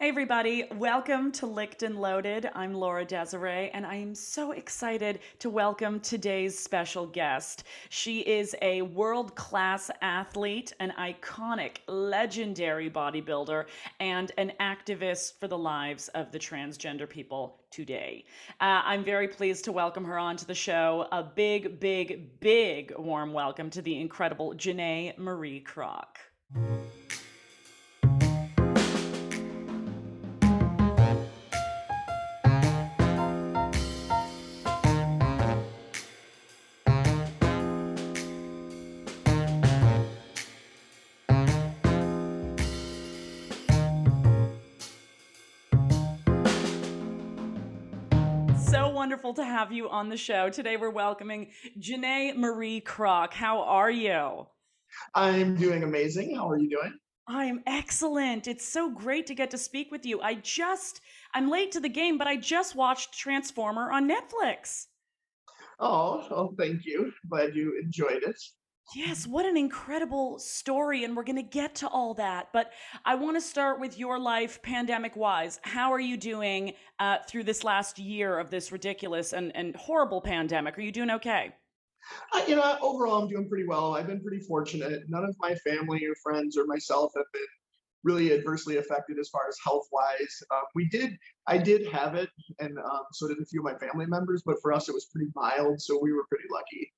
Hey, everybody, welcome to Licked and Loaded. I'm Laura Desiree, and I am so excited to welcome today's special guest. She is a world class athlete, an iconic, legendary bodybuilder, and an activist for the lives of the transgender people today. Uh, I'm very pleased to welcome her onto the show. A big, big, big warm welcome to the incredible Janae Marie Kroc. Wonderful to have you on the show. Today we're welcoming Janae Marie Kroc. How are you? I'm doing amazing. How are you doing? I am excellent. It's so great to get to speak with you. I just, I'm late to the game, but I just watched Transformer on Netflix. Oh, oh, thank you. Glad you enjoyed it. Yes, what an incredible story. And we're going to get to all that. But I want to start with your life, pandemic wise. How are you doing uh, through this last year of this ridiculous and, and horrible pandemic? Are you doing okay? Uh, you know, overall, I'm doing pretty well. I've been pretty fortunate. None of my family or friends or myself have been really adversely affected as far as health wise. Um, we did, I did have it, and um, so did a few of my family members, but for us, it was pretty mild. So we were pretty lucky.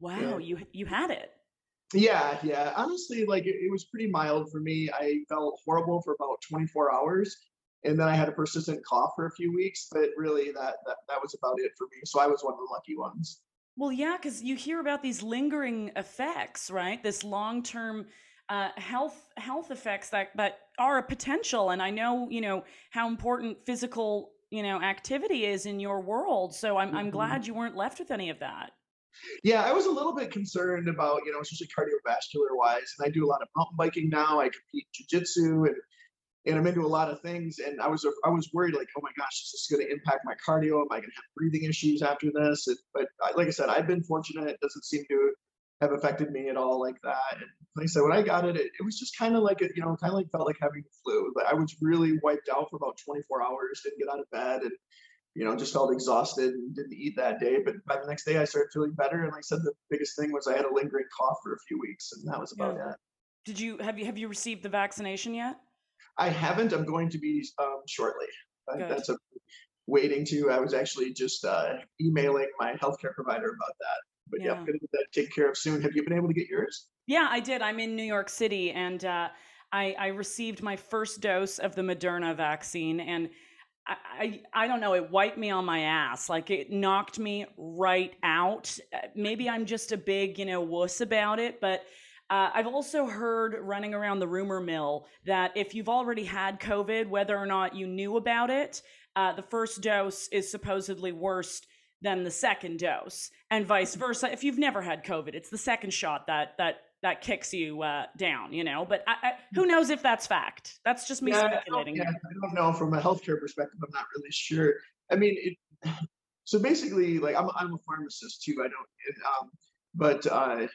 Wow, yeah. you you had it. Yeah, yeah. Honestly, like it, it was pretty mild for me. I felt horrible for about 24 hours, and then I had a persistent cough for a few weeks. But really, that that that was about it for me. So I was one of the lucky ones. Well, yeah, because you hear about these lingering effects, right? This long term. Uh, health health effects that that are a potential and i know you know how important physical you know activity is in your world so i'm, mm-hmm. I'm glad you weren't left with any of that yeah, I was a little bit concerned about, you know, especially cardiovascular wise. And I do a lot of mountain biking now. I compete jiu-jitsu and and I'm into a lot of things. And I was I was worried like, oh my gosh, is this going to impact my cardio? Am I going to have breathing issues after this? And, but like I said, I've been fortunate. It doesn't seem to have affected me at all like that. And like I said, when I got it, it, it was just kind of like a, you know, kind of like felt like having the flu. But I was really wiped out for about 24 hours. Didn't get out of bed and you know, just felt exhausted and didn't eat that day. But by the next day, I started feeling better. And like I said, the biggest thing was I had a lingering cough for a few weeks, and that was about yeah. it. Did you have you have you received the vaccination yet? I haven't. I'm going to be um, shortly. That's a waiting to. I was actually just uh, emailing my healthcare provider about that. But yeah, yeah I'm going to get that taken care of soon. Have you been able to get yours? Yeah, I did. I'm in New York City, and uh, I, I received my first dose of the Moderna vaccine, and I, I don't know, it wiped me on my ass. Like it knocked me right out. Maybe I'm just a big, you know, wuss about it, but uh, I've also heard running around the rumor mill that if you've already had COVID, whether or not you knew about it, uh, the first dose is supposedly worse than the second dose, and vice versa. If you've never had COVID, it's the second shot that that that kicks you uh, down, you know. But I, I, who knows if that's fact? That's just me yeah, speculating. I don't, I don't know. From a healthcare perspective, I'm not really sure. I mean, it, so basically, like I'm, I'm a pharmacist too. I don't, um, but uh,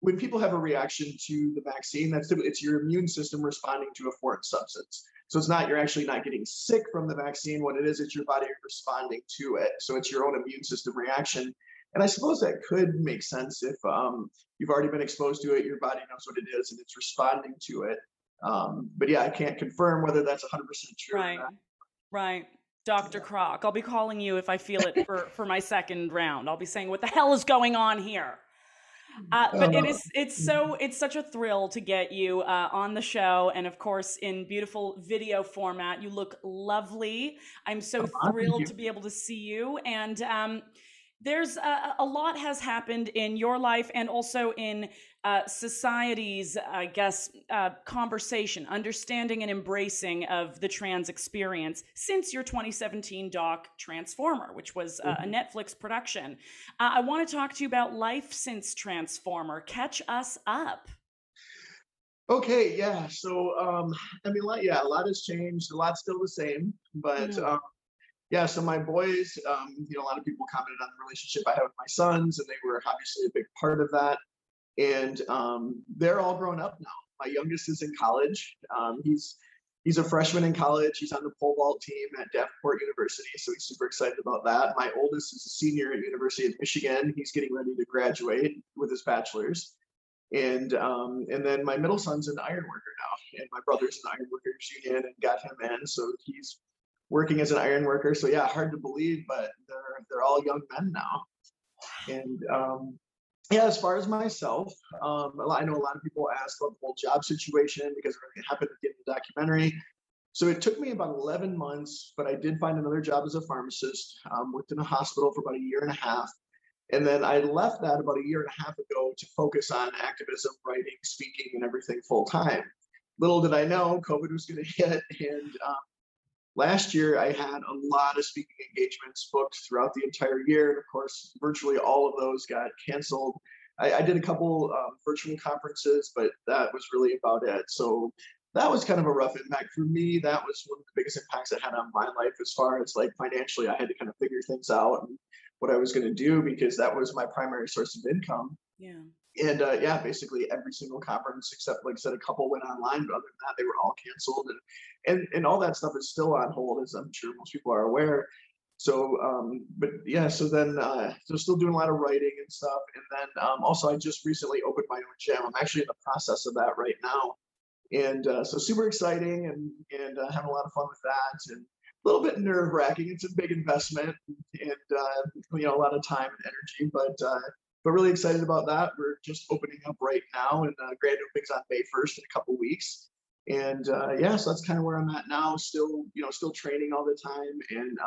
when people have a reaction to the vaccine, that's it's your immune system responding to a foreign substance. So it's not you're actually not getting sick from the vaccine. What it is, it's your body responding to it. So it's your own immune system reaction. And I suppose that could make sense if um, you've already been exposed to it, your body knows what it is, and it's responding to it. Um, but yeah, I can't confirm whether that's 100% true. Right, right. Dr. Kroc, I'll be calling you if I feel it for, for my second round. I'll be saying, what the hell is going on here? Uh, but it uh, is it's so it's such a thrill to get you uh, on the show and of course in beautiful video format you look lovely i'm so thrilled to be able to see you and um, there's a, a, lot has happened in your life and also in uh, society's, I guess, uh, conversation, understanding and embracing of the trans experience since your 2017 doc Transformer, which was uh, mm-hmm. a Netflix production. Uh, I want to talk to you about life since Transformer. Catch us up. Okay, yeah. So, um, I mean, yeah, a lot has changed. A lot's still the same, but mm. Yeah, so my boys, um, you know, a lot of people commented on the relationship I have with my sons, and they were obviously a big part of that. And um, they're all grown up now. My youngest is in college. Um, he's he's a freshman in college. He's on the pole vault team at Davenport University, so he's super excited about that. My oldest is a senior at University of Michigan. He's getting ready to graduate with his bachelor's, and um, and then my middle son's an iron worker now, and my brother's an iron workers union and got him in, so he's working as an iron worker. So yeah, hard to believe, but they're they're all young men now, and um, yeah, as far as myself, um, I know a lot of people ask about the whole job situation because it happened in the documentary. So it took me about 11 months, but I did find another job as a pharmacist. Um, worked in a hospital for about a year and a half. And then I left that about a year and a half ago to focus on activism, writing, speaking, and everything full time. Little did I know COVID was going to hit. And um, last year, I had a lot of speaking engagements booked throughout the entire year. And of course, virtually all of those got canceled. I, I did a couple um, virtual conferences, but that was really about it. So that was kind of a rough impact for me. That was one of the biggest impacts it had on my life as far as like financially, I had to kind of figure things out and what I was going to do because that was my primary source of income. Yeah. And uh, yeah, basically every single conference except like I said, a couple went online, but other than that, they were all canceled. And and and all that stuff is still on hold, as I'm sure most people are aware. So, um, but yeah, so then uh, so still doing a lot of writing and stuff. And then um, also, I just recently opened my own gym. I'm actually in the process of that right now and uh, so super exciting and and uh, having a lot of fun with that and a little bit nerve wracking. It's a big investment and uh, you know a lot of time and energy, but uh, but really excited about that. We're just opening up right now, and uh, grand openings on May first in a couple weeks. And uh, yeah, so that's kind of where I'm at now. Still, you know, still training all the time, and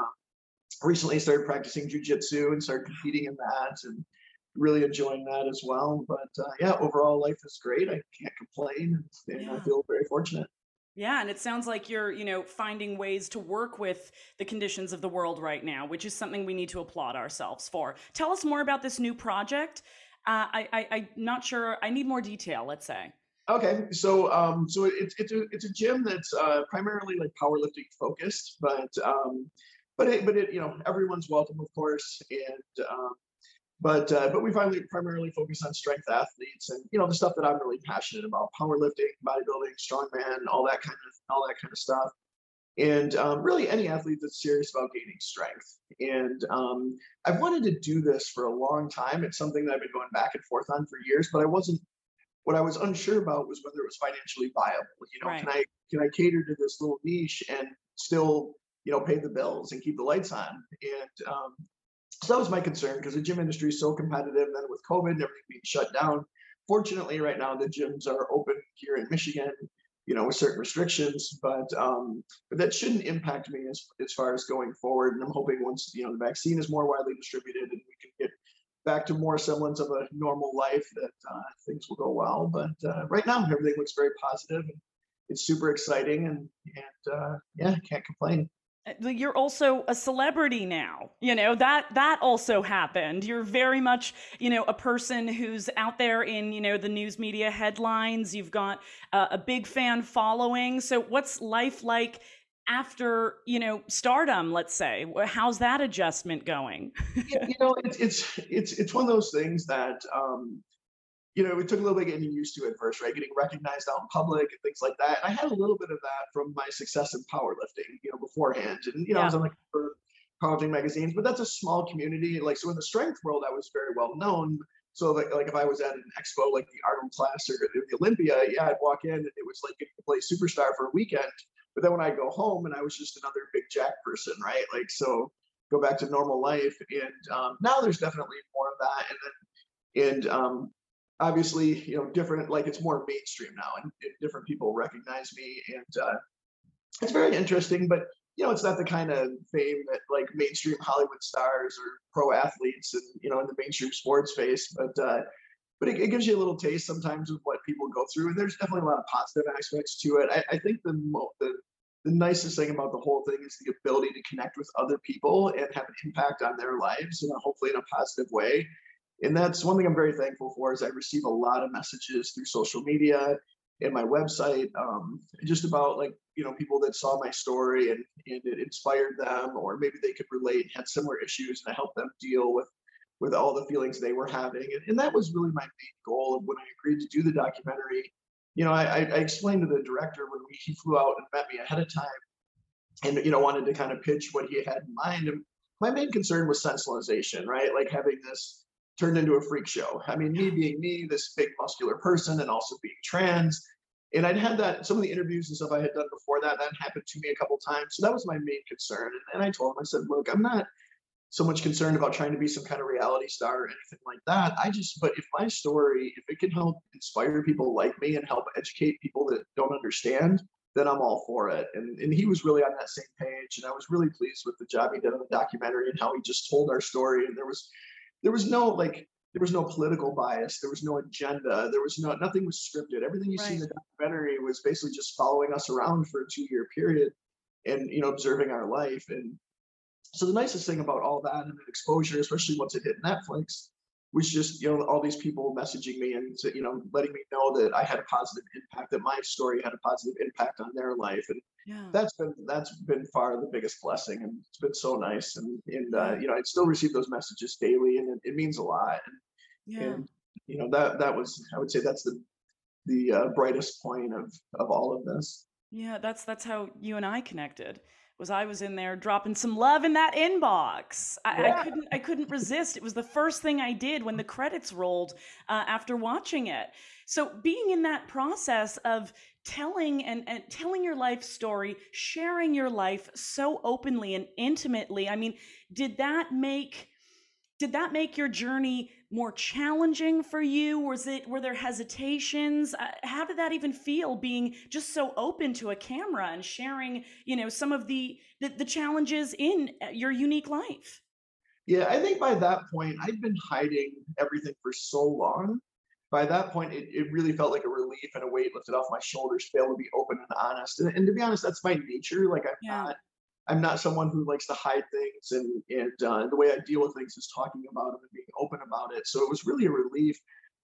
recently started practicing jujitsu and started competing in that, and really enjoying that as well. But uh, yeah, overall life is great. I can't complain, and, and yeah. I feel very fortunate. Yeah, and it sounds like you're, you know, finding ways to work with the conditions of the world right now, which is something we need to applaud ourselves for. Tell us more about this new project. Uh, I, I, I'm not sure. I need more detail. Let's say. Okay, so um, so it's it's a it's a gym that's uh, primarily like powerlifting focused, but um, but it but it you know everyone's welcome, of course, and um, but uh, but we finally primarily focus on strength athletes and you know the stuff that I'm really passionate about: powerlifting, bodybuilding, strongman, all that kind of all that kind of stuff. And um, really, any athlete that's serious about gaining strength. And um, I've wanted to do this for a long time. It's something that I've been going back and forth on for years, but I wasn't. What I was unsure about was whether it was financially viable. You know, right. can I can I cater to this little niche and still you know pay the bills and keep the lights on? And um, so that was my concern because the gym industry is so competitive. Then with COVID everything being shut down, fortunately, right now the gyms are open here in Michigan, you know, with certain restrictions. But um, but that shouldn't impact me as as far as going forward. And I'm hoping once you know the vaccine is more widely distributed and we can get back to more semblance of a normal life, that uh, things will go well. But uh, right now, everything looks very positive and it's super exciting, and and uh, yeah, can't complain. Uh, you're also a celebrity now you know that that also happened. You're very much you know a person who's out there in you know the news media headlines. You've got uh, a big fan following. So what's life like after you know stardom let's say? How's that adjustment going? You know it's it's it's it's one of those things that um you know, it took a little bit getting used to at first, right? Getting recognized out in public and things like that. And I had a little bit of that from my success in powerlifting, you know, beforehand. And, you know, yeah. I was on like powerlifting magazines, but that's a small community. Like, so in the strength world, I was very well known. So like, like if I was at an expo, like the Arnold Classic or the Olympia, yeah, I'd walk in and it was like getting to play superstar for a weekend. But then when I go home and I was just another big jack person, right? Like, so go back to normal life. And um, now there's definitely more of that. And then, and um, obviously, you know, different, like it's more mainstream now and, and different people recognize me. And uh, it's very interesting, but, you know, it's not the kind of fame that like mainstream Hollywood stars or pro athletes and, you know, in the mainstream sports face. But, uh, but it, it, gives you a little taste sometimes of what people go through. And there's definitely a lot of positive aspects to it. I, I think the, the, the nicest thing about the whole thing is the ability to connect with other people and have an impact on their lives and hopefully in a positive way and that's one thing I'm very thankful for is I receive a lot of messages through social media and my website, um, just about like you know people that saw my story and and it inspired them, or maybe they could relate had similar issues, and I helped them deal with with all the feelings they were having, and, and that was really my main goal of when I agreed to do the documentary. you know, I, I explained to the director when we, he flew out and met me ahead of time, and you know, wanted to kind of pitch what he had in mind. And my main concern was sensationalization, right? Like having this turned into a freak show. I mean, me being me, this big muscular person, and also being trans. And I'd had that some of the interviews and stuff I had done before that that happened to me a couple times. So that was my main concern. And, and I told him, I said, look, I'm not so much concerned about trying to be some kind of reality star or anything like that. I just, but if my story, if it can help inspire people like me and help educate people that don't understand, then I'm all for it. And and he was really on that same page, and I was really pleased with the job he did on the documentary and how he just told our story. And there was there was no like there was no political bias, there was no agenda, there was no nothing was scripted. Everything you right. see in the documentary was basically just following us around for a two year period and you know observing our life and so the nicest thing about all that and the exposure, especially once it hit Netflix, was just you know all these people messaging me and you know letting me know that I had a positive impact, that my story had a positive impact on their life, and yeah. that's been that's been far the biggest blessing, and it's been so nice, and and uh, you know I still receive those messages daily, and it, it means a lot, and, yeah. and you know that that was I would say that's the the uh, brightest point of of all of this. Yeah, that's that's how you and I connected was I was in there dropping some love in that inbox. I, yeah. I couldn't I couldn't resist. It was the first thing I did when the credits rolled uh, after watching it. So being in that process of telling and, and telling your life story, sharing your life so openly and intimately, I mean, did that make did that make your journey more challenging for you? Was it were there hesitations? Uh, how did that even feel being just so open to a camera and sharing you know some of the the, the challenges in uh, your unique life? Yeah i think by that point i'd been hiding everything for so long. By that point it, it really felt like a relief and a weight lifted off my shoulders to be able to be open and honest. And, and to be honest that's my nature. Like i'm yeah. not I'm not someone who likes to hide things, and and uh, the way I deal with things is talking about them and being open about it. So it was really a relief.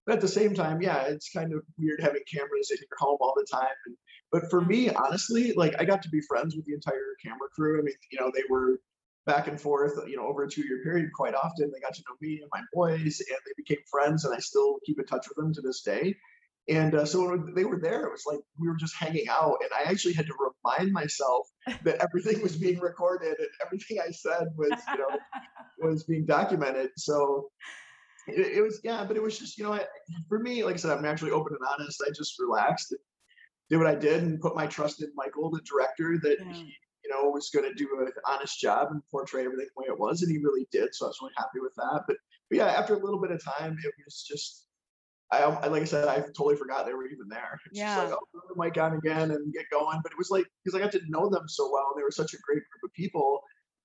But at the same time, yeah, it's kind of weird having cameras in your home all the time. And, but for me, honestly, like I got to be friends with the entire camera crew. I mean, you know, they were back and forth, you know, over a two-year period quite often. They got to know me and my boys, and they became friends, and I still keep in touch with them to this day. And uh, so when they were there, it was like we were just hanging out, and I actually had to remind myself that everything was being recorded and everything I said was, you know, was being documented. So it, it, was, yeah, but it was just, you know, for me, like I said, I'm naturally open and honest. I just relaxed, and did what I did, and put my trust in Michael, the director, that yeah. he, you know, was going to do an honest job and portray everything the way it was, and he really did. So I was really happy with that. But, but yeah, after a little bit of time, it was just Um, I, like I said, I totally forgot they were even there. It's yeah. just like, oh, put the mic on again and get going. But it was like, because I got to know them so well. And they were such a great group of people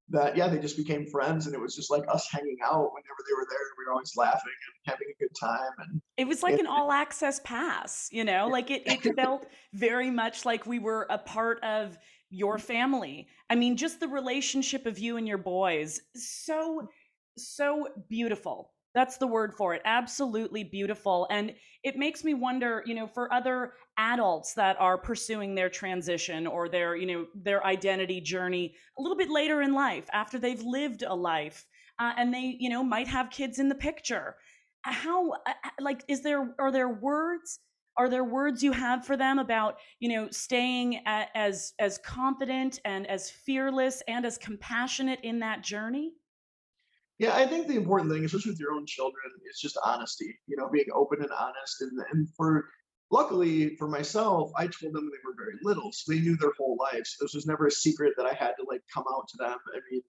that, yeah, they just became friends. And it was just like us hanging out whenever they were there. We were always laughing and having a good time. And it was like an all access pass, you know, like it, it felt very much like we were a part of your family. I mean, just the relationship of you and your boys. So, so beautiful that's the word for it. Absolutely beautiful. And it makes me wonder, you know, for other adults that are pursuing their transition or their, you know, their identity journey a little bit later in life after they've lived a life uh, and they, you know, might have kids in the picture. How, like, is there, are there words? Are there words you have for them about, you know, staying as, as confident and as fearless and as compassionate in that journey? Yeah, I think the important thing, especially with your own children, is just honesty. You know, being open and honest. And and for luckily for myself, I told them they were very little, so they knew their whole lives. So this was never a secret that I had to like come out to them. I mean,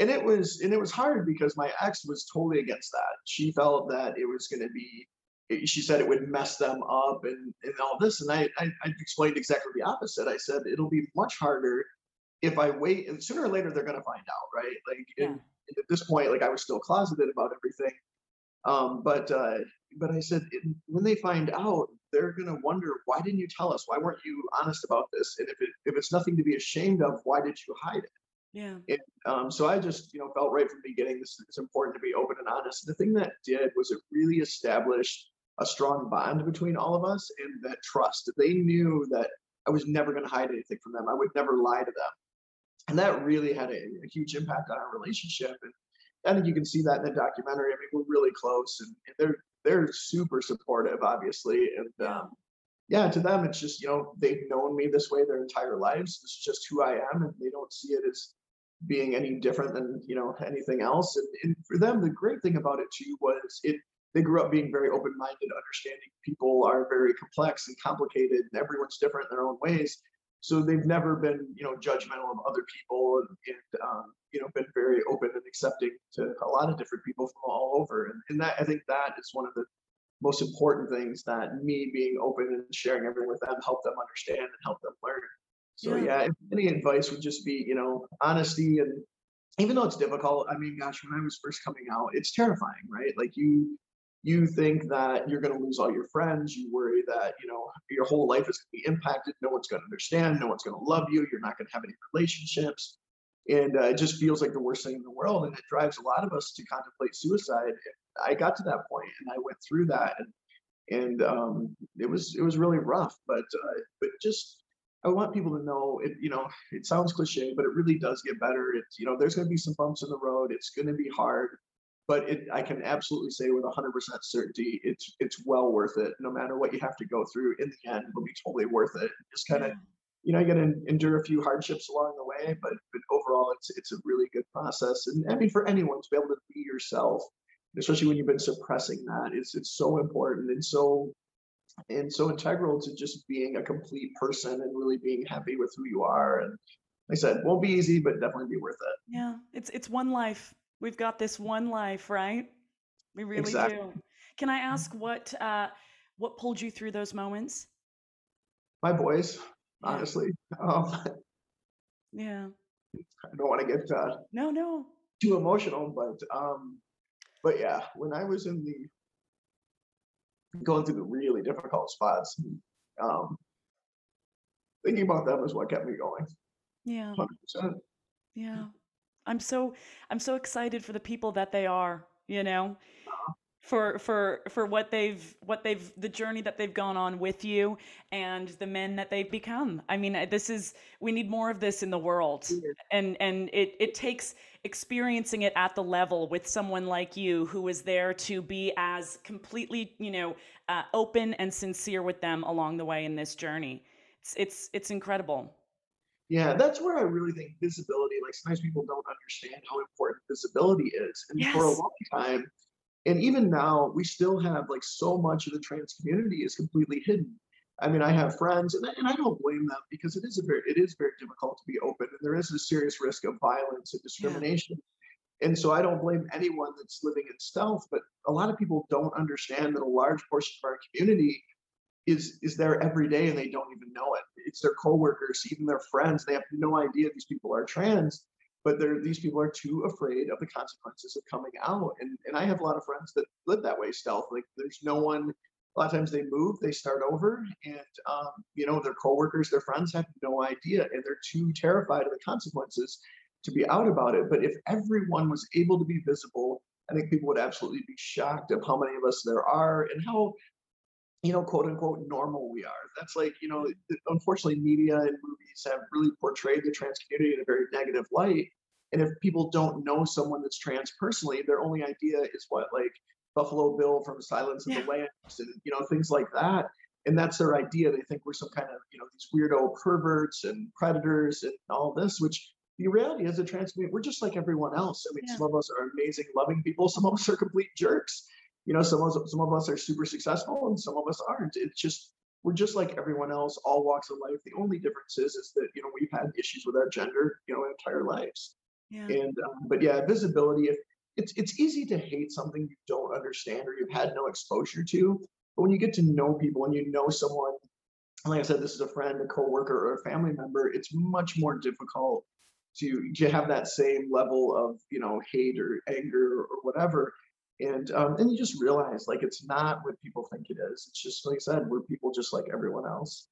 and it was and it was hard because my ex was totally against that. She felt that it was going to be. Eh, she said it would mess them up and, and all this, and I, I I explained exactly the opposite. I said it'll be much harder if I wait, and sooner or later they're going to find out, right? Like, yeah. and, at this point, like I was still closeted about everything. Um, but uh, but I said when they find out, they're gonna wonder why didn't you tell us? Why weren't you honest about this? And if it if it's nothing to be ashamed of, why did you hide it? Yeah. And, um, so I just you know felt right from the beginning. This it's important to be open and honest. The thing that did was it really established a strong bond between all of us and that trust. They knew that I was never going to hide anything from them. I would never lie to them and that really had a, a, huge impact on our relationship. And I think you can see that in the documentary. I mean, we're really close, and, and they're they're super supportive, obviously, and um, yeah, to them, it's just, you know, they've known me this way their entire lives. Is just who I am, and they don't see it as being any different than, you know, anything else. And, and for them, the great thing about it too was it they grew up being very open-minded, understanding people are very complex and complicated, and everyone's different in their own ways. So they've never been, you know, judgmental of other people, and, and um, you know, been very open and accepting to a lot of different people from all over. And, and that I think that is one of the most important things that me being open and sharing everything with them help them understand and help them learn. So Yeah. yeah, any advice would just be, you know, honesty and even though it's difficult, I mean, gosh, when I was first coming out, it's terrifying, right? Like you you think that you're going to lose all your friends, you worry that, you know, your whole life is going to be impacted, no one's going to understand, no one's going to love you, you're not going to have any relationships. And uh, it just feels like the worst thing in the world, and it drives a lot of us to contemplate suicide. I got to that point, and I went through that, and and um, it was it was really rough. But uh, but just I want people to know it. You know, it sounds cliche, but it really does get better. It's you know, there's going to be some bumps in the road. It's going to be hard, but it I can absolutely say with 100% certainty, it's it's well worth it. No matter what you have to go through, in the end, it'll be totally worth it. Just kind of you know, you're gonna endure a few hardships along the way, but but overall, it's it's a really good process. And I mean, for anyone to be able to be yourself, especially when you've been suppressing that, it's it's so important and so and so integral to just being a complete person and really being happy with who you are. And like I said, won't be easy, but definitely be worth it. Yeah. It's it's one life. We've got this one life, right? We really Exactly. do. Can I ask what uh what pulled you through those moments? My boys, honestly, um, Yeah. I don't want to get uh, No, no. too emotional, but um, but yeah, when I was in the going through the really difficult spots, um, thinking about them is what kept me going. Yeah. 100%. Yeah. I'm so I'm so excited for the people that they are, you know, for for for what they've what they've the journey that they've gone on with you and the men that they've become. I mean, this is we need more of this in the world. And and it it takes experiencing it at the level with someone like you who is there to be as completely, you know, uh, open and sincere with them along the way in this journey. It's it's it's incredible. Yeah, that's where I really think visibility, like sometimes people don't understand how important visibility is. And for a long time, and even now, we still have like so much of the trans community is completely hidden. I mean, I have friends, and I, and I don't blame them because it is a very it is very difficult to be open, and there is a serious risk of violence and Yeah. discrimination. And so I don't blame anyone that's living in stealth, but a lot of people don't understand that a large portion of our community is is there every day and they don't even know it. It's their coworkers, even their friends. They have no idea these people are trans, but they're these people are too afraid of the consequences of coming out. And and I have a lot of friends that live that way stealth. Like there's no one. A lot of times they move, they start over, and um, you know their coworkers, their friends have no idea, and they're too terrified of the consequences to be out about it. But if everyone was able to be visible, I think people would absolutely be shocked of how many of us there are and how you know, quote unquote, normal we are. That's like, you know, unfortunately, media and movies have really portrayed the trans community in a very negative light. And if people don't know someone that's trans personally, their only idea is what, like Buffalo Bill from Silence of Yeah. the Lambs and, you know, things like that. And that's their idea. They think we're some kind of, you know, these weirdo perverts and predators and all this, which the reality is, a trans community, we're just like everyone else. I mean, Yeah. some of us are amazing, loving people. Some of us are complete jerks you know some of us, some of us are super successful and some of us aren't. It's just we're just like everyone else all walks of life. The only difference is is that you know we've had issues with our gender you know our entire lives. Yeah. and um, but yeah visibility if it's it's easy to hate something you don't understand or you've had no exposure to but when you get to know people and you know someone like i said this is a friend a coworker or a family member it's much more difficult to to have that same level of you know hate or anger or whatever and um, and you just realize like it's not what people think it is. It's just like i said we're people just like everyone else.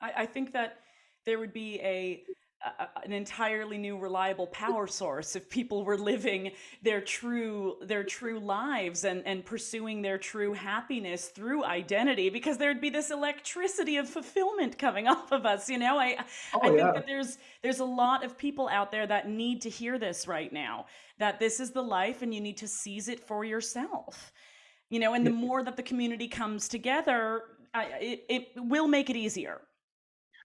I, I think that there would be a, a an entirely new reliable power source if people were living their true their true lives and and pursuing their true happiness through identity because there'd be this electricity of fulfillment coming off of us you know? I oh, i oh think yeah. that there's there's a lot of people out there that need to hear this right now that this is the life and you need to seize it for yourself you know? And the more that the community comes together I, it, it will make it easier.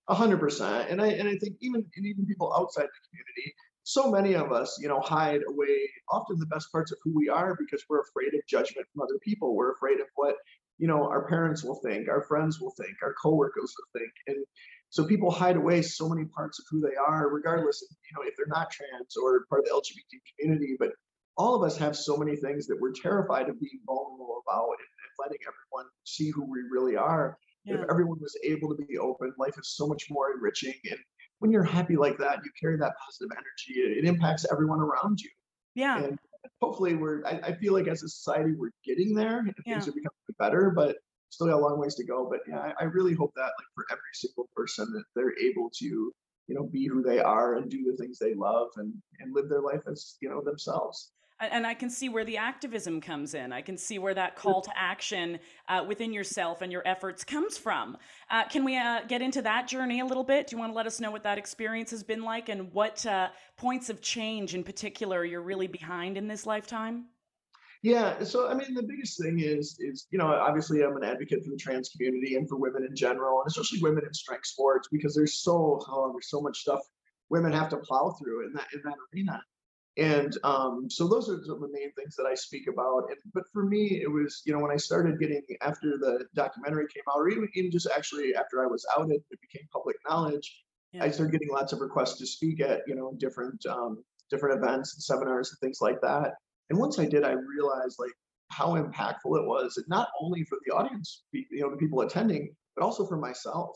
Hundred percent. And I and I think even and even people outside the community, so many of us, you know, hide away often the best parts of who we are because we're afraid of judgment from other people. We're afraid of what, you know, our parents will think, our friends will think, our coworkers will think. And so people hide away so many parts of who they are, regardless of, you know, if they're not trans or part of the LGBT community. But all of us have so many things that we're terrified of being vulnerable about and, and letting everyone see who we really are yeah. if everyone was able to be open, life is so much more enriching. And when you're happy like that, you carry that positive energy. It, impacts everyone around you. Yeah. And hopefully, we're. I, I, feel like as a society, we're getting there, and yeah. things are becoming better. But still got a long ways to go. But yeah, I, I really hope that like for every single person that they're able to you know be who they are and do the things they love and and live their life as you know themselves and I can see where the activism comes in. I can see where that call to action uh, within yourself and your efforts comes from. Uh, can we uh, get into that journey a little bit? Do you want to let us know what that experience has been like and what uh, points of change in particular you're really behind in this lifetime? Yeah, so I mean, the biggest thing is is you know obviously I'm an advocate for the trans community and for women in general, and especially women in strength sports because there's so oh, there's so much stuff women have to plow through in that in that arena and um, so those are the main things that I speak about. And, but for me, it was, you know, when I started getting after the documentary came out, or even, even just actually after I was outed, it became public knowledge. Yeah. I started getting lots of requests to speak at, you know, different um, different events and seminars and things like that. And once I did, I realized like how impactful it was, and not only for the audience, you know, the people attending, but also for myself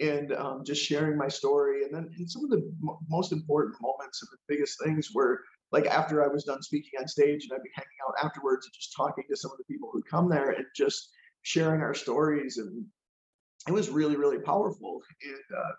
and um, just sharing my story. And then and some of the m- most important moments and the biggest things were like after I was done speaking on stage and I'd be hanging out afterwards and just talking to some of the people who'd come there and just sharing our stories. And it was really, really powerful. And, uh,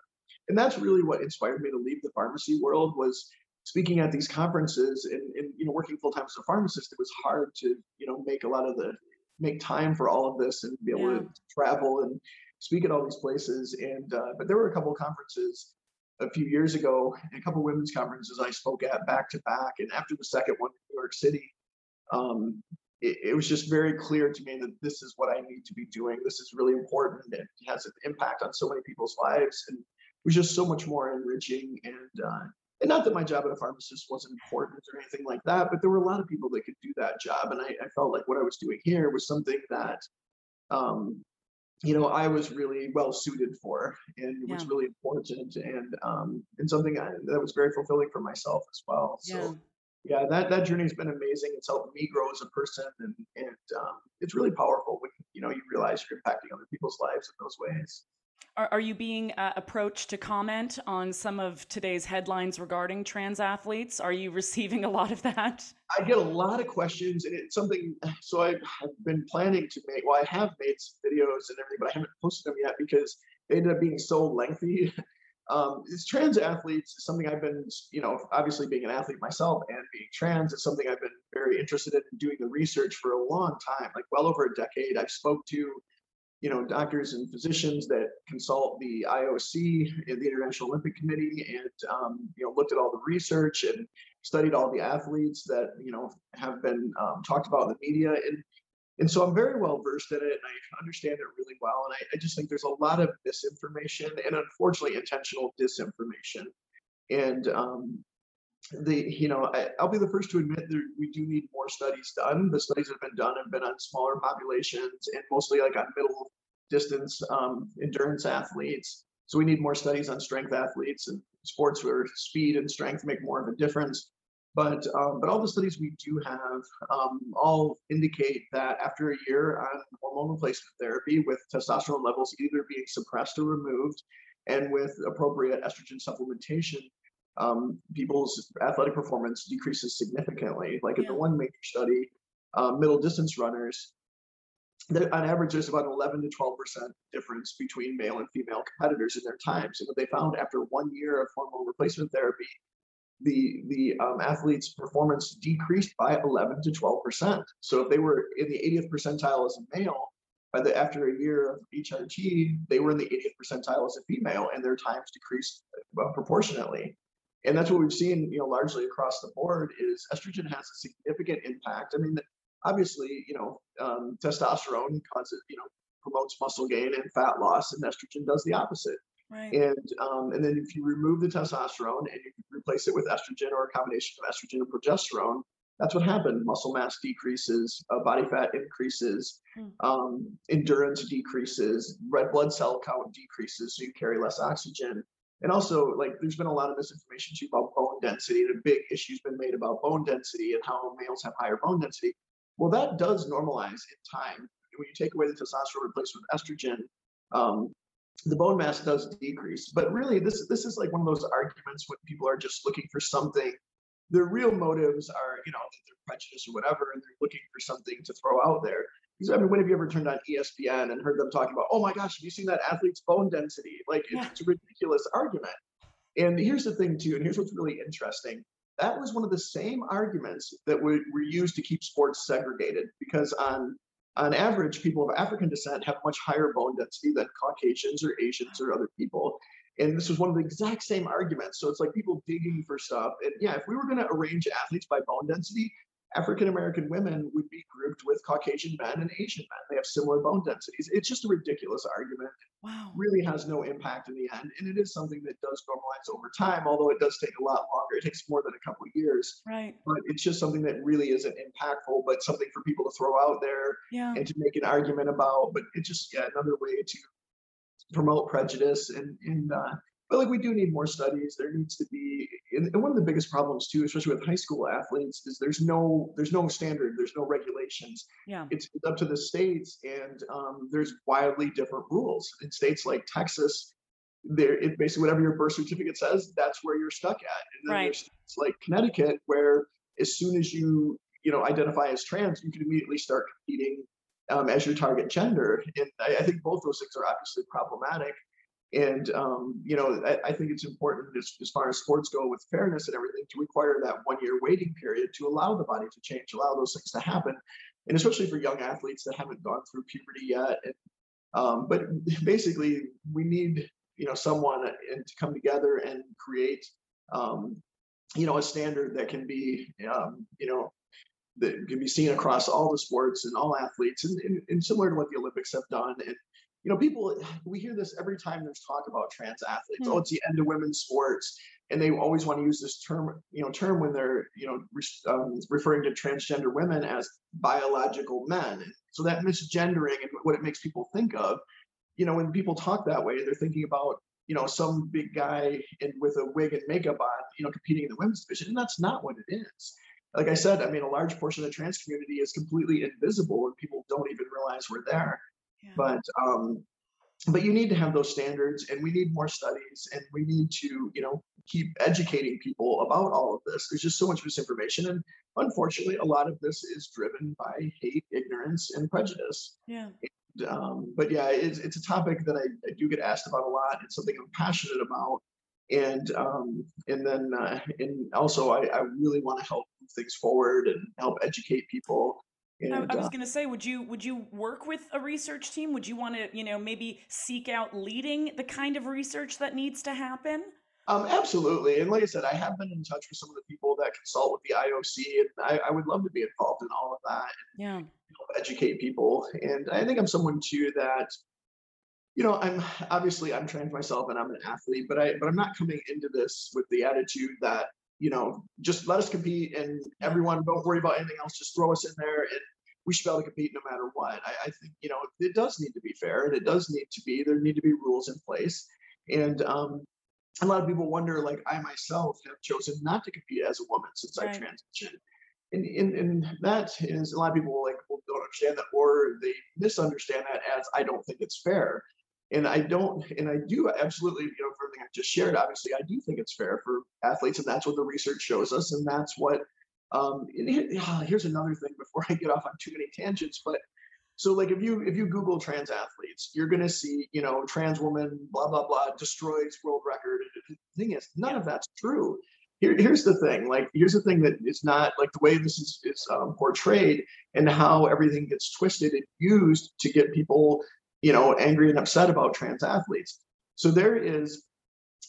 and that's really what inspired me to leave the pharmacy world was speaking at these conferences and, and you know working full time as a pharmacist it was hard to you know make a lot of the make time for all of this and be able yeah. to travel and speak at all these places. And uh, but there were a couple conferences a few years ago, a couple women's conferences I spoke at back to back. And after the second one in New York City, um, it, it, was just very clear to me that this is what I need to be doing. This is really important. It has an impact on so many people's lives, and it was just so much more enriching. And uh, and not that my job at a pharmacist wasn't important or anything like that, but there were a lot of people that could do that job, and I, I felt like what I was doing here was something that um, you know, I was really well suited for and yeah. was really important and um, and something I, that was very fulfilling for myself as well. So yeah. yeah, that that journey has been amazing. It's helped me grow as a person and and um, it's really powerful when you know you realize you're impacting other people's lives in those ways. Are, are you being uh, approached to comment on some of today's headlines regarding trans athletes? Are you receiving a lot of that? I get a lot of questions, and it's something. So I've, I've been planning to make. Well, I have made some videos and everything, but I haven't posted them yet because they ended up being so lengthy. Um, it's trans athletes is something I've been, you know, obviously being an athlete myself and being trans is something I've been very interested in doing the research for a long time, like well over a decade. I've spoke to you know, doctors and physicians that consult the IOC, the International Olympic Committee, and um, you know, looked at all the research and studied all the athletes that you know have been um, talked about in the media, and and so I'm very well versed in it, and I understand it really well. And I, I just think there's a lot of misinformation and unfortunately intentional disinformation, and um, the you know I, will be the first to admit that we do need more studies done. The studies that have been done have been on smaller populations and mostly like on middle distance um, endurance athletes. So we need more studies on strength athletes and sports where speed and strength make more of a difference. But um, but all the studies we do have um, all indicate that after a year on hormone replacement therapy with testosterone levels either being suppressed or removed, and with appropriate estrogen supplementation, um, people's athletic performance decreases significantly. Like in the one major study, uh, middle distance runners, on average, there's about 11 to 12 percent difference between male and female competitors in their times. And what they found after one year of hormone replacement therapy, the the um, athlete's performance decreased by 11 to 12 percent. So if they were in the 80th percentile as a male, by the after a year of HRT, they were in the 80th percentile as a female, and their times decreased uh, proportionately and that's what we've seen you know largely across the board is estrogen has a significant impact i mean obviously you know um, testosterone causes you know promotes muscle gain and fat loss, and estrogen does the opposite. Right. And um, and then if you remove the testosterone and you replace it with estrogen or a combination of estrogen and progesterone, that's what happened. Muscle mass decreases, uh, body fat increases, Hmm. um, endurance decreases, red blood cell count decreases, so you carry less oxygen. And also, like, there's been a lot of misinformation too about bone density, and a big issue's been made about bone density and how males have higher bone density. Well, that does normalize in time. When you take away the testosterone, replacement estrogen, um, the bone mass does decrease. But really, this this is like one of those arguments when people are just looking for something. Their real motives are, you know, they're prejudiced or whatever, and they're looking for something to throw out there. Because I mean, when have you ever turned on ESPN and heard them talking about, oh my gosh, have you seen that athlete's bone density? Like, it's, Yeah. it's a ridiculous argument. And here's the thing, too, and here's what's really interesting. That was one of the same arguments that were, were used to keep sports segregated, because on on average, people of African descent have much higher bone density than Caucasians or Asians or other people. And this was one of the exact same arguments. So it's like people digging for stuff. And yeah, if we were going to arrange athletes by bone density, African American women would be grouped with Caucasian men and Asian men. They have similar bone densities. It's just a ridiculous argument. Wow. Really has no impact in the end. And it is something that does normalize over time, although it does take a lot longer. It takes more than a couple of years. Right. But it's just something that really isn't impactful, but something for people to throw out there Yeah. and to make an argument about. But it's just yeah, another way to promote prejudice and and uh, but like we do need more studies. There needs to be and, one of the biggest problems too, especially with high school athletes, is there's no there's no standard, there's no regulations. Yeah. It's, it's up to the states, and um, there's wildly different rules in states like Texas. There, it basically whatever your birth certificate says, that's where you're stuck at. And then Right. there's states like Connecticut, where as soon as you you know identify as trans, you can immediately start competing um, as your target gender. And I, I think both those things are obviously problematic. And um, you know, I, I think it's important as, as far as sports go with fairness and everything to require that one year waiting period to allow the body to change, allow those things to happen, and especially for young athletes that haven't gone through puberty yet. And, um, but basically, we need you know someone and to come together and create um, you know a standard that can be um, you know that can be seen across all the sports and all athletes and, and, and similar to what the olympics have done and you know people we hear this every time there's talk about trans athletes. Hmm. oh it's the end of women's sports. And they always want to use this term you know term when they're you know re- um, referring to transgender women as biological men. So that misgendering and what it makes people think of you know when people talk that way they're thinking about you know some big guy in, with a wig and makeup on you know competing in the women's division and that's not what it is. Like i said i mean a large portion of the trans community is completely invisible and people don't even realize we're there Yeah. but um but you need to have those standards and we need more studies and we need to you know keep educating people about all of this there's just so much misinformation and unfortunately a lot of this is driven by hate ignorance and prejudice yeah. um, but yeah, it's, it's a topic that I, I do get asked about a lot. It's something I'm passionate about, and um, and then uh, and also I, I really want to help move things forward and help educate people. And I, I was going to say, would you would you work with a research team? Would you want to, you know, maybe seek out leading the kind of research that needs to happen? um, absolutely, and like I said, I have been in touch with some of the people that consult with the IOC, and I, I would love to be involved in all of that. Yeah. help educate people. And I think I'm someone too that, you know, I'm obviously I'm trained myself and I'm an athlete, but I but I'm not coming into this with the attitude that, you know, just let us compete and everyone don't worry about anything else, just throw us in there and we should be able to compete no matter what. I, I think, you know, it does need to be fair and it does need to be, there need to be rules in place. And um a lot of people wonder, like I myself have chosen not to compete as a woman since I transitioned and, and and that is a lot of people like well, don't understand that or they misunderstand that as I don't think it's fair. And I don't, and I do absolutely, you know, for everything I've just shared, obviously, I do think it's fair for athletes, and that's what the research shows us, and that's what. Um, and here's another thing before I get off on too many tangents, but so like if you if you Google trans athletes, you're gonna see, you know, trans woman, blah blah blah, destroys world record. The thing is, none of that's true. Here, here's the thing. Like, here's the thing that is not like the way this is is um, portrayed and how everything gets twisted and used to get people, you know, angry and upset about trans athletes. So there is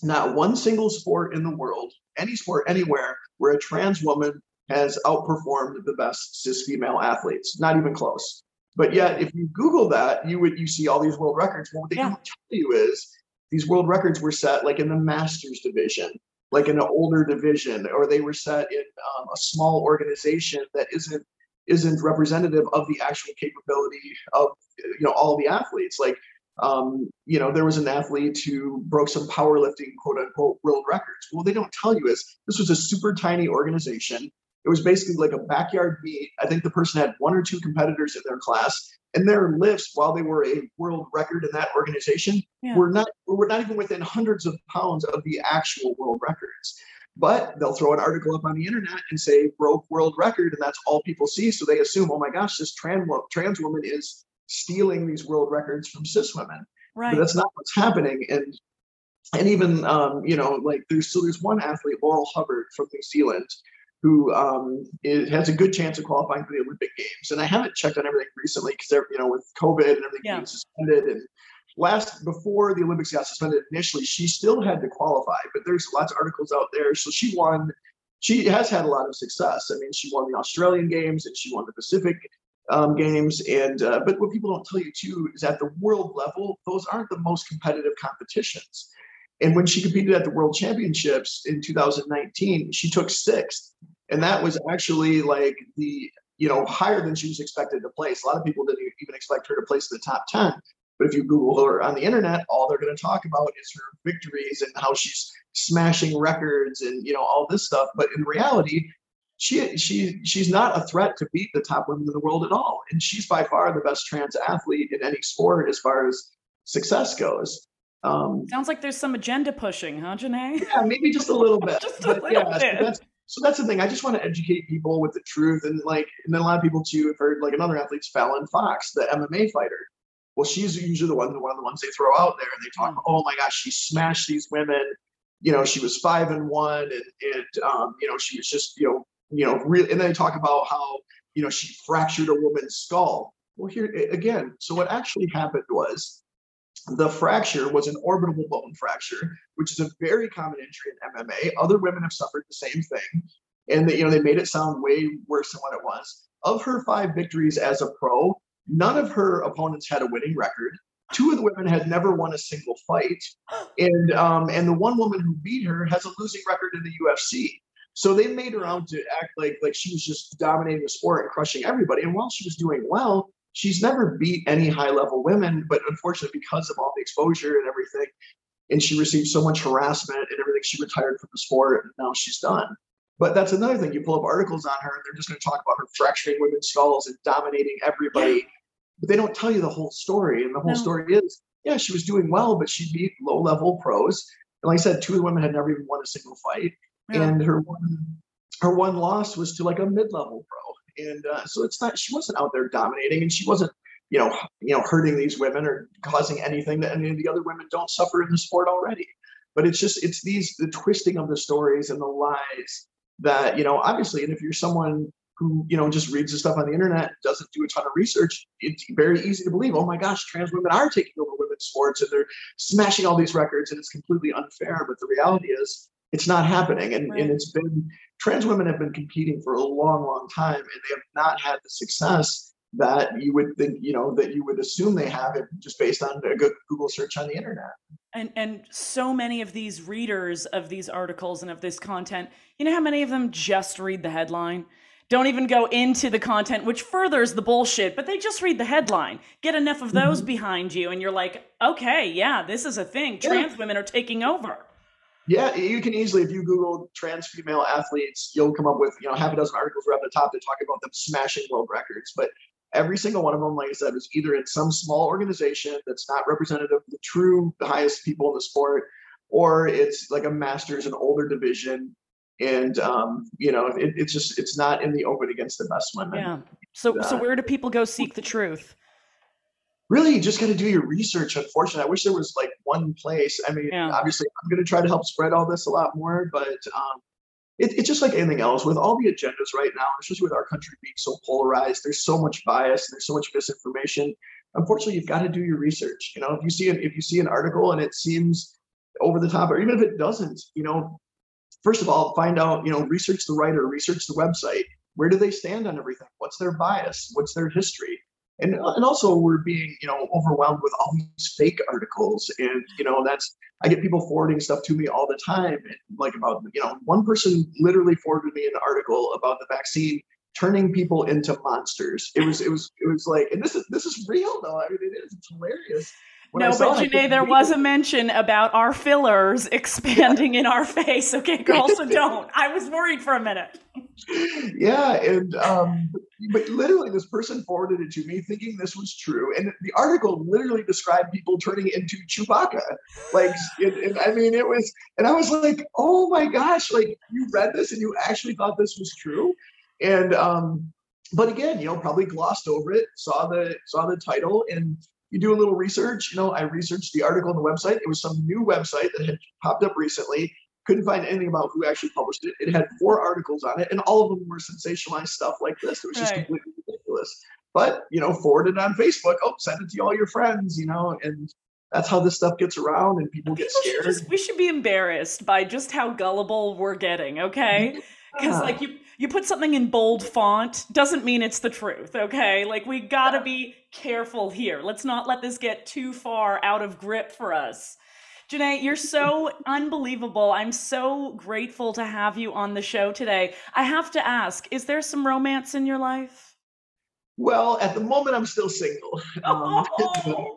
not one single sport in the world, any sport anywhere, where a trans woman has outperformed the best cis female athletes. Not even close. But yet, if you Google that, you would you see all these world records. Well, what they Yeah. don't tell you is these world records were set like in the masters division, like in an older division, or they were set in um, a small organization that isn't isn't representative of the actual capability of you know all the athletes. Like um, you know, there was an athlete who broke some powerlifting quote unquote world records. Well, they don't tell you is this was a super tiny organization. It was basically like a backyard meet. I think the person had one or two competitors in their class, and their lifts while they were a world record in that organization Yeah. were not were not even within hundreds of pounds of the actual world records. But they'll throw an article up on the internet and say broke world record, and that's all people see. So they assume, oh my gosh, this trans trans woman is stealing these world records from cis women Right. but that's not what's happening and and even um, you know like there's so there's one athlete laurel hubbard from new zealand who um, is, has a good chance of qualifying for the olympic games and i haven't checked on everything recently because they're you know with covid and everything Yeah. being suspended and last before the olympics got suspended initially she still had to qualify but there's lots of articles out there so she won she has had a lot of success i mean she won the australian games and she won the pacific um, games. And uh, but what people don't tell you too is at the world level, those aren't the most competitive competitions. And when she competed at the World Championships in 2019, she took sixth, and that was actually like the you know higher than she was expected to place. A lot of people didn't even expect her to place in the top 10. But if you Google her on the internet, all they're going to talk about is her victories and how she's smashing records and you know all this stuff. But in reality, she she she's not a threat to beat the top women in the world at all, and she's by far the best trans athlete in any sport as far as success goes. Um, Sounds like there's some agenda pushing, huh, Janae? yeah, maybe just a little bit. Just a but little yeah, bit. So that's, so that's the thing. I just want to educate people with the truth, and like, and then a lot of people too have heard like another athlete's Fallon Fox, the MMA fighter. Well, she's usually the one, one of the ones they throw out there, and they talk, Mm. oh my gosh, she smashed these women. You know, she was five and one, and and um, you know, she was just you know, you know, real. And then they talk about how you know she fractured a woman's skull. Well, here again. So what actually happened was the fracture was an orbital bone fracture, which is a very common injury in MMA. Other women have suffered the same thing, and they, you know they made it sound way worse than what it was. Of her five victories as a pro, none of her opponents had a winning record. Two of the women had never won a single fight, and um, and the one woman who beat her has a losing record in the UFC. So they made her out to act like like she was just dominating the sport and crushing everybody. And while she was doing well, she's never beat any high level women. But unfortunately, because of all the exposure and everything, and she received so much harassment and everything, she retired from the sport and now she's done. But that's another thing. You pull up articles on her, and they're just going to talk about her fracturing women's skulls and dominating everybody. But they don't tell you the whole story. And the whole No. story is, yeah, she was doing well, but she beat low level pros. And like I said, two of the women had never even won a single fight Yeah. and her one her one loss was to like a mid-level pro and uh, so it's not she wasn't out there dominating and she wasn't you know you know hurting these women or causing anything that any of the other women don't suffer in the sport already but it's just it's these the twisting of the stories and the lies that you know obviously and if you're someone who you know just reads the stuff on the internet and doesn't do a ton of research it's very easy to believe oh my gosh trans women are taking over women's sports and they're smashing all these records and it's completely unfair but the reality is it's not happening and, Right. and it's been trans women have been competing for a long long time and they have not had the success that you would think you know that you would assume they have it just based on a good google search on the internet And and so many of these readers of these articles and of this content, you know how many of them just read the headline? Don't even go into the content, which furthers the bullshit, but they just read the headline. Get enough of those mm-hmm. behind you, and you're like, okay, yeah, this is a thing. Yeah. Trans women are taking over. yeah you can easily if you google trans female athletes you'll come up with you know half a dozen articles right up the top that talk about them smashing world records but every single one of them like i said is either in some small organization that's not representative of the true the highest people in the sport or it's like a masters and older division and um, you know it, it's just it's not in the open against the best women Yeah. So so where do people go seek the truth? really you just got to do your research unfortunately i wish there was like one place i mean Yeah. obviously i'm going to try to help spread all this a lot more but um, it, it's just like anything else with all the agendas right now especially with our country being so polarized there's so much bias there's so much misinformation unfortunately you've got to do your research you know if you see an if you see an article and it seems over the top or even if it doesn't you know first of all find out you know research the writer research the website. Where do they stand on everything? What's their bias? What's their history? And and also we're being you know overwhelmed with all these fake articles and you know that's i get people forwarding stuff to me all the time and like about you know one person literally forwarded me an article about the vaccine turning people into monsters. It was it was it was like and this is this is real though. I mean it is it's hilarious when no, but Janae, there was a mention about our fillers expanding in our face. Okay, girls, so don't. I was worried for a minute. Yeah, and um, but literally, this person forwarded it to me, thinking this was true, and the article literally described people turning into Chewbacca. Like, and, and I mean, it was, and I was like, oh my gosh, like you read this and you actually thought this was true, and um, but again, you know, probably glossed over it, saw the saw the title, and you do a little research. You know, I researched the article on the website. It was some new website that had popped up recently. Couldn't find anything about who actually published it. It had four articles on it, and all of them were sensationalized stuff like this. It was just right. completely ridiculous. But you know, forward it on Facebook. Oh, send it to all your friends. You know, and that's how this stuff gets around, and people, people get scared. Should just, we should be embarrassed by just how gullible we're getting. Okay, because yeah. like you you put something in bold font doesn't mean it's the truth, okay? Like we got to be careful here. Let's not let this get too far out of grip for us. Janae, you're so unbelievable. I'm so grateful to have you on the show today. I have to ask, is there some romance in your life? Well, at the moment, I'm still single. Um, oh.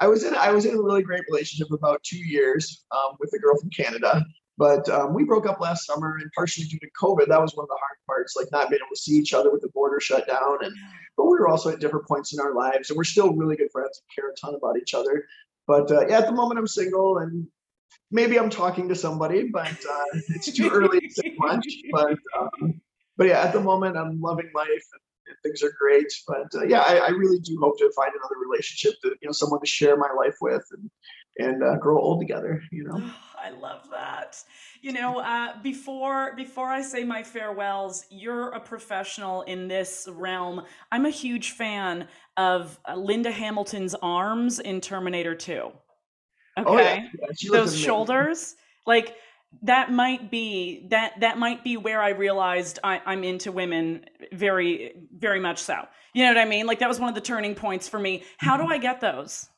I was in I was in a really great relationship about two years um, with a girl from Canada. But um, we broke up last summer, and partially due to COVID, that was one of the hard parts, like not being able to see each other with the border shut down. And but we were also at different points in our lives, and we're still really good friends and care a ton about each other. But uh, yeah, at the moment, I'm single, and maybe I'm talking to somebody, but uh, it's too early to say much. But um, but yeah, at the moment, I'm loving life. And, and things are great, but uh, yeah, I, I, really do hope to find another relationship that you know someone to share my life with and and uh, grow old together. You know. I love that. You know, uh, before before I say my farewells, you're a professional in this realm. I'm a huge fan of uh, Linda Hamilton's arms in Terminator 2. Okay, oh, yeah. Yeah, those shoulders, like that might be that that might be where I realized I, I'm into women very very much so. You know what I mean? Like that was one of the turning points for me. How do mm-hmm. I get those?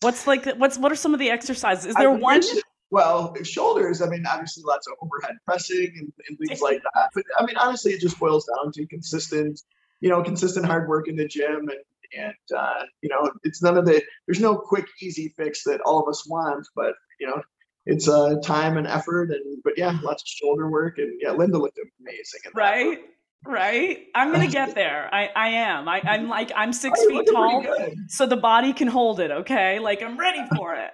What's like what's what are some of the exercises? Is there one? Well, shoulders, I mean, obviously lots of overhead pressing and, and things like that. But I mean, honestly, it just boils down to consistent, you know, consistent hard work in the gym and and uh, you know, it's none of the there's no quick easy fix that all of us want, but you know, it's uh time and effort and but yeah, lots of shoulder work and yeah, Linda looked amazing. right. Right. I'm gonna get there. I, I am. I, I'm like I'm six feet tall, so the body can hold it. Okay, like I'm ready for it.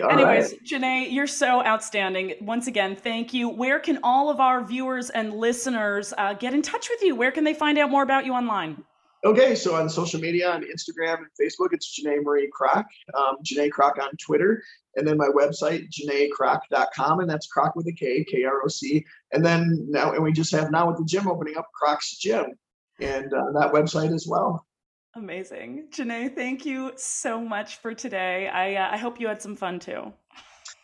All Anyways, right. Janae, you're so outstanding. Once again, thank you. Where can all of our viewers and listeners uh, get in touch with you? Where can they find out more about you online? Okay, so on social media, on Instagram and Facebook, it's Janae Marie Kroc, um, Janae Kroc on Twitter, and then my website, janaekroc.com, and that's Kroc with a K, K R O C. And then now, and we just have now with the gym opening up, Kroc's Gym, and uh, that website as well. Amazing. Janae, thank you so much for today. I, uh, I hope you had some fun too.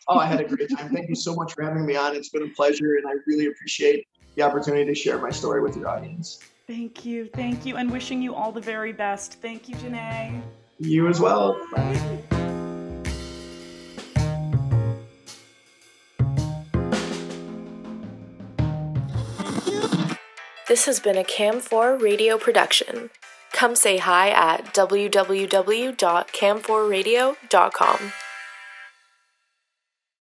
Oh, I had a great time. Thank you so much for having me on. It's been a pleasure, and I really appreciate the opportunity to share my story with your audience. Thank you. Thank you. And wishing you all the very best. Thank you, Janae. You as well. Bye. This has been a Cam4 radio production. Come say hi at www.cam4radio.com.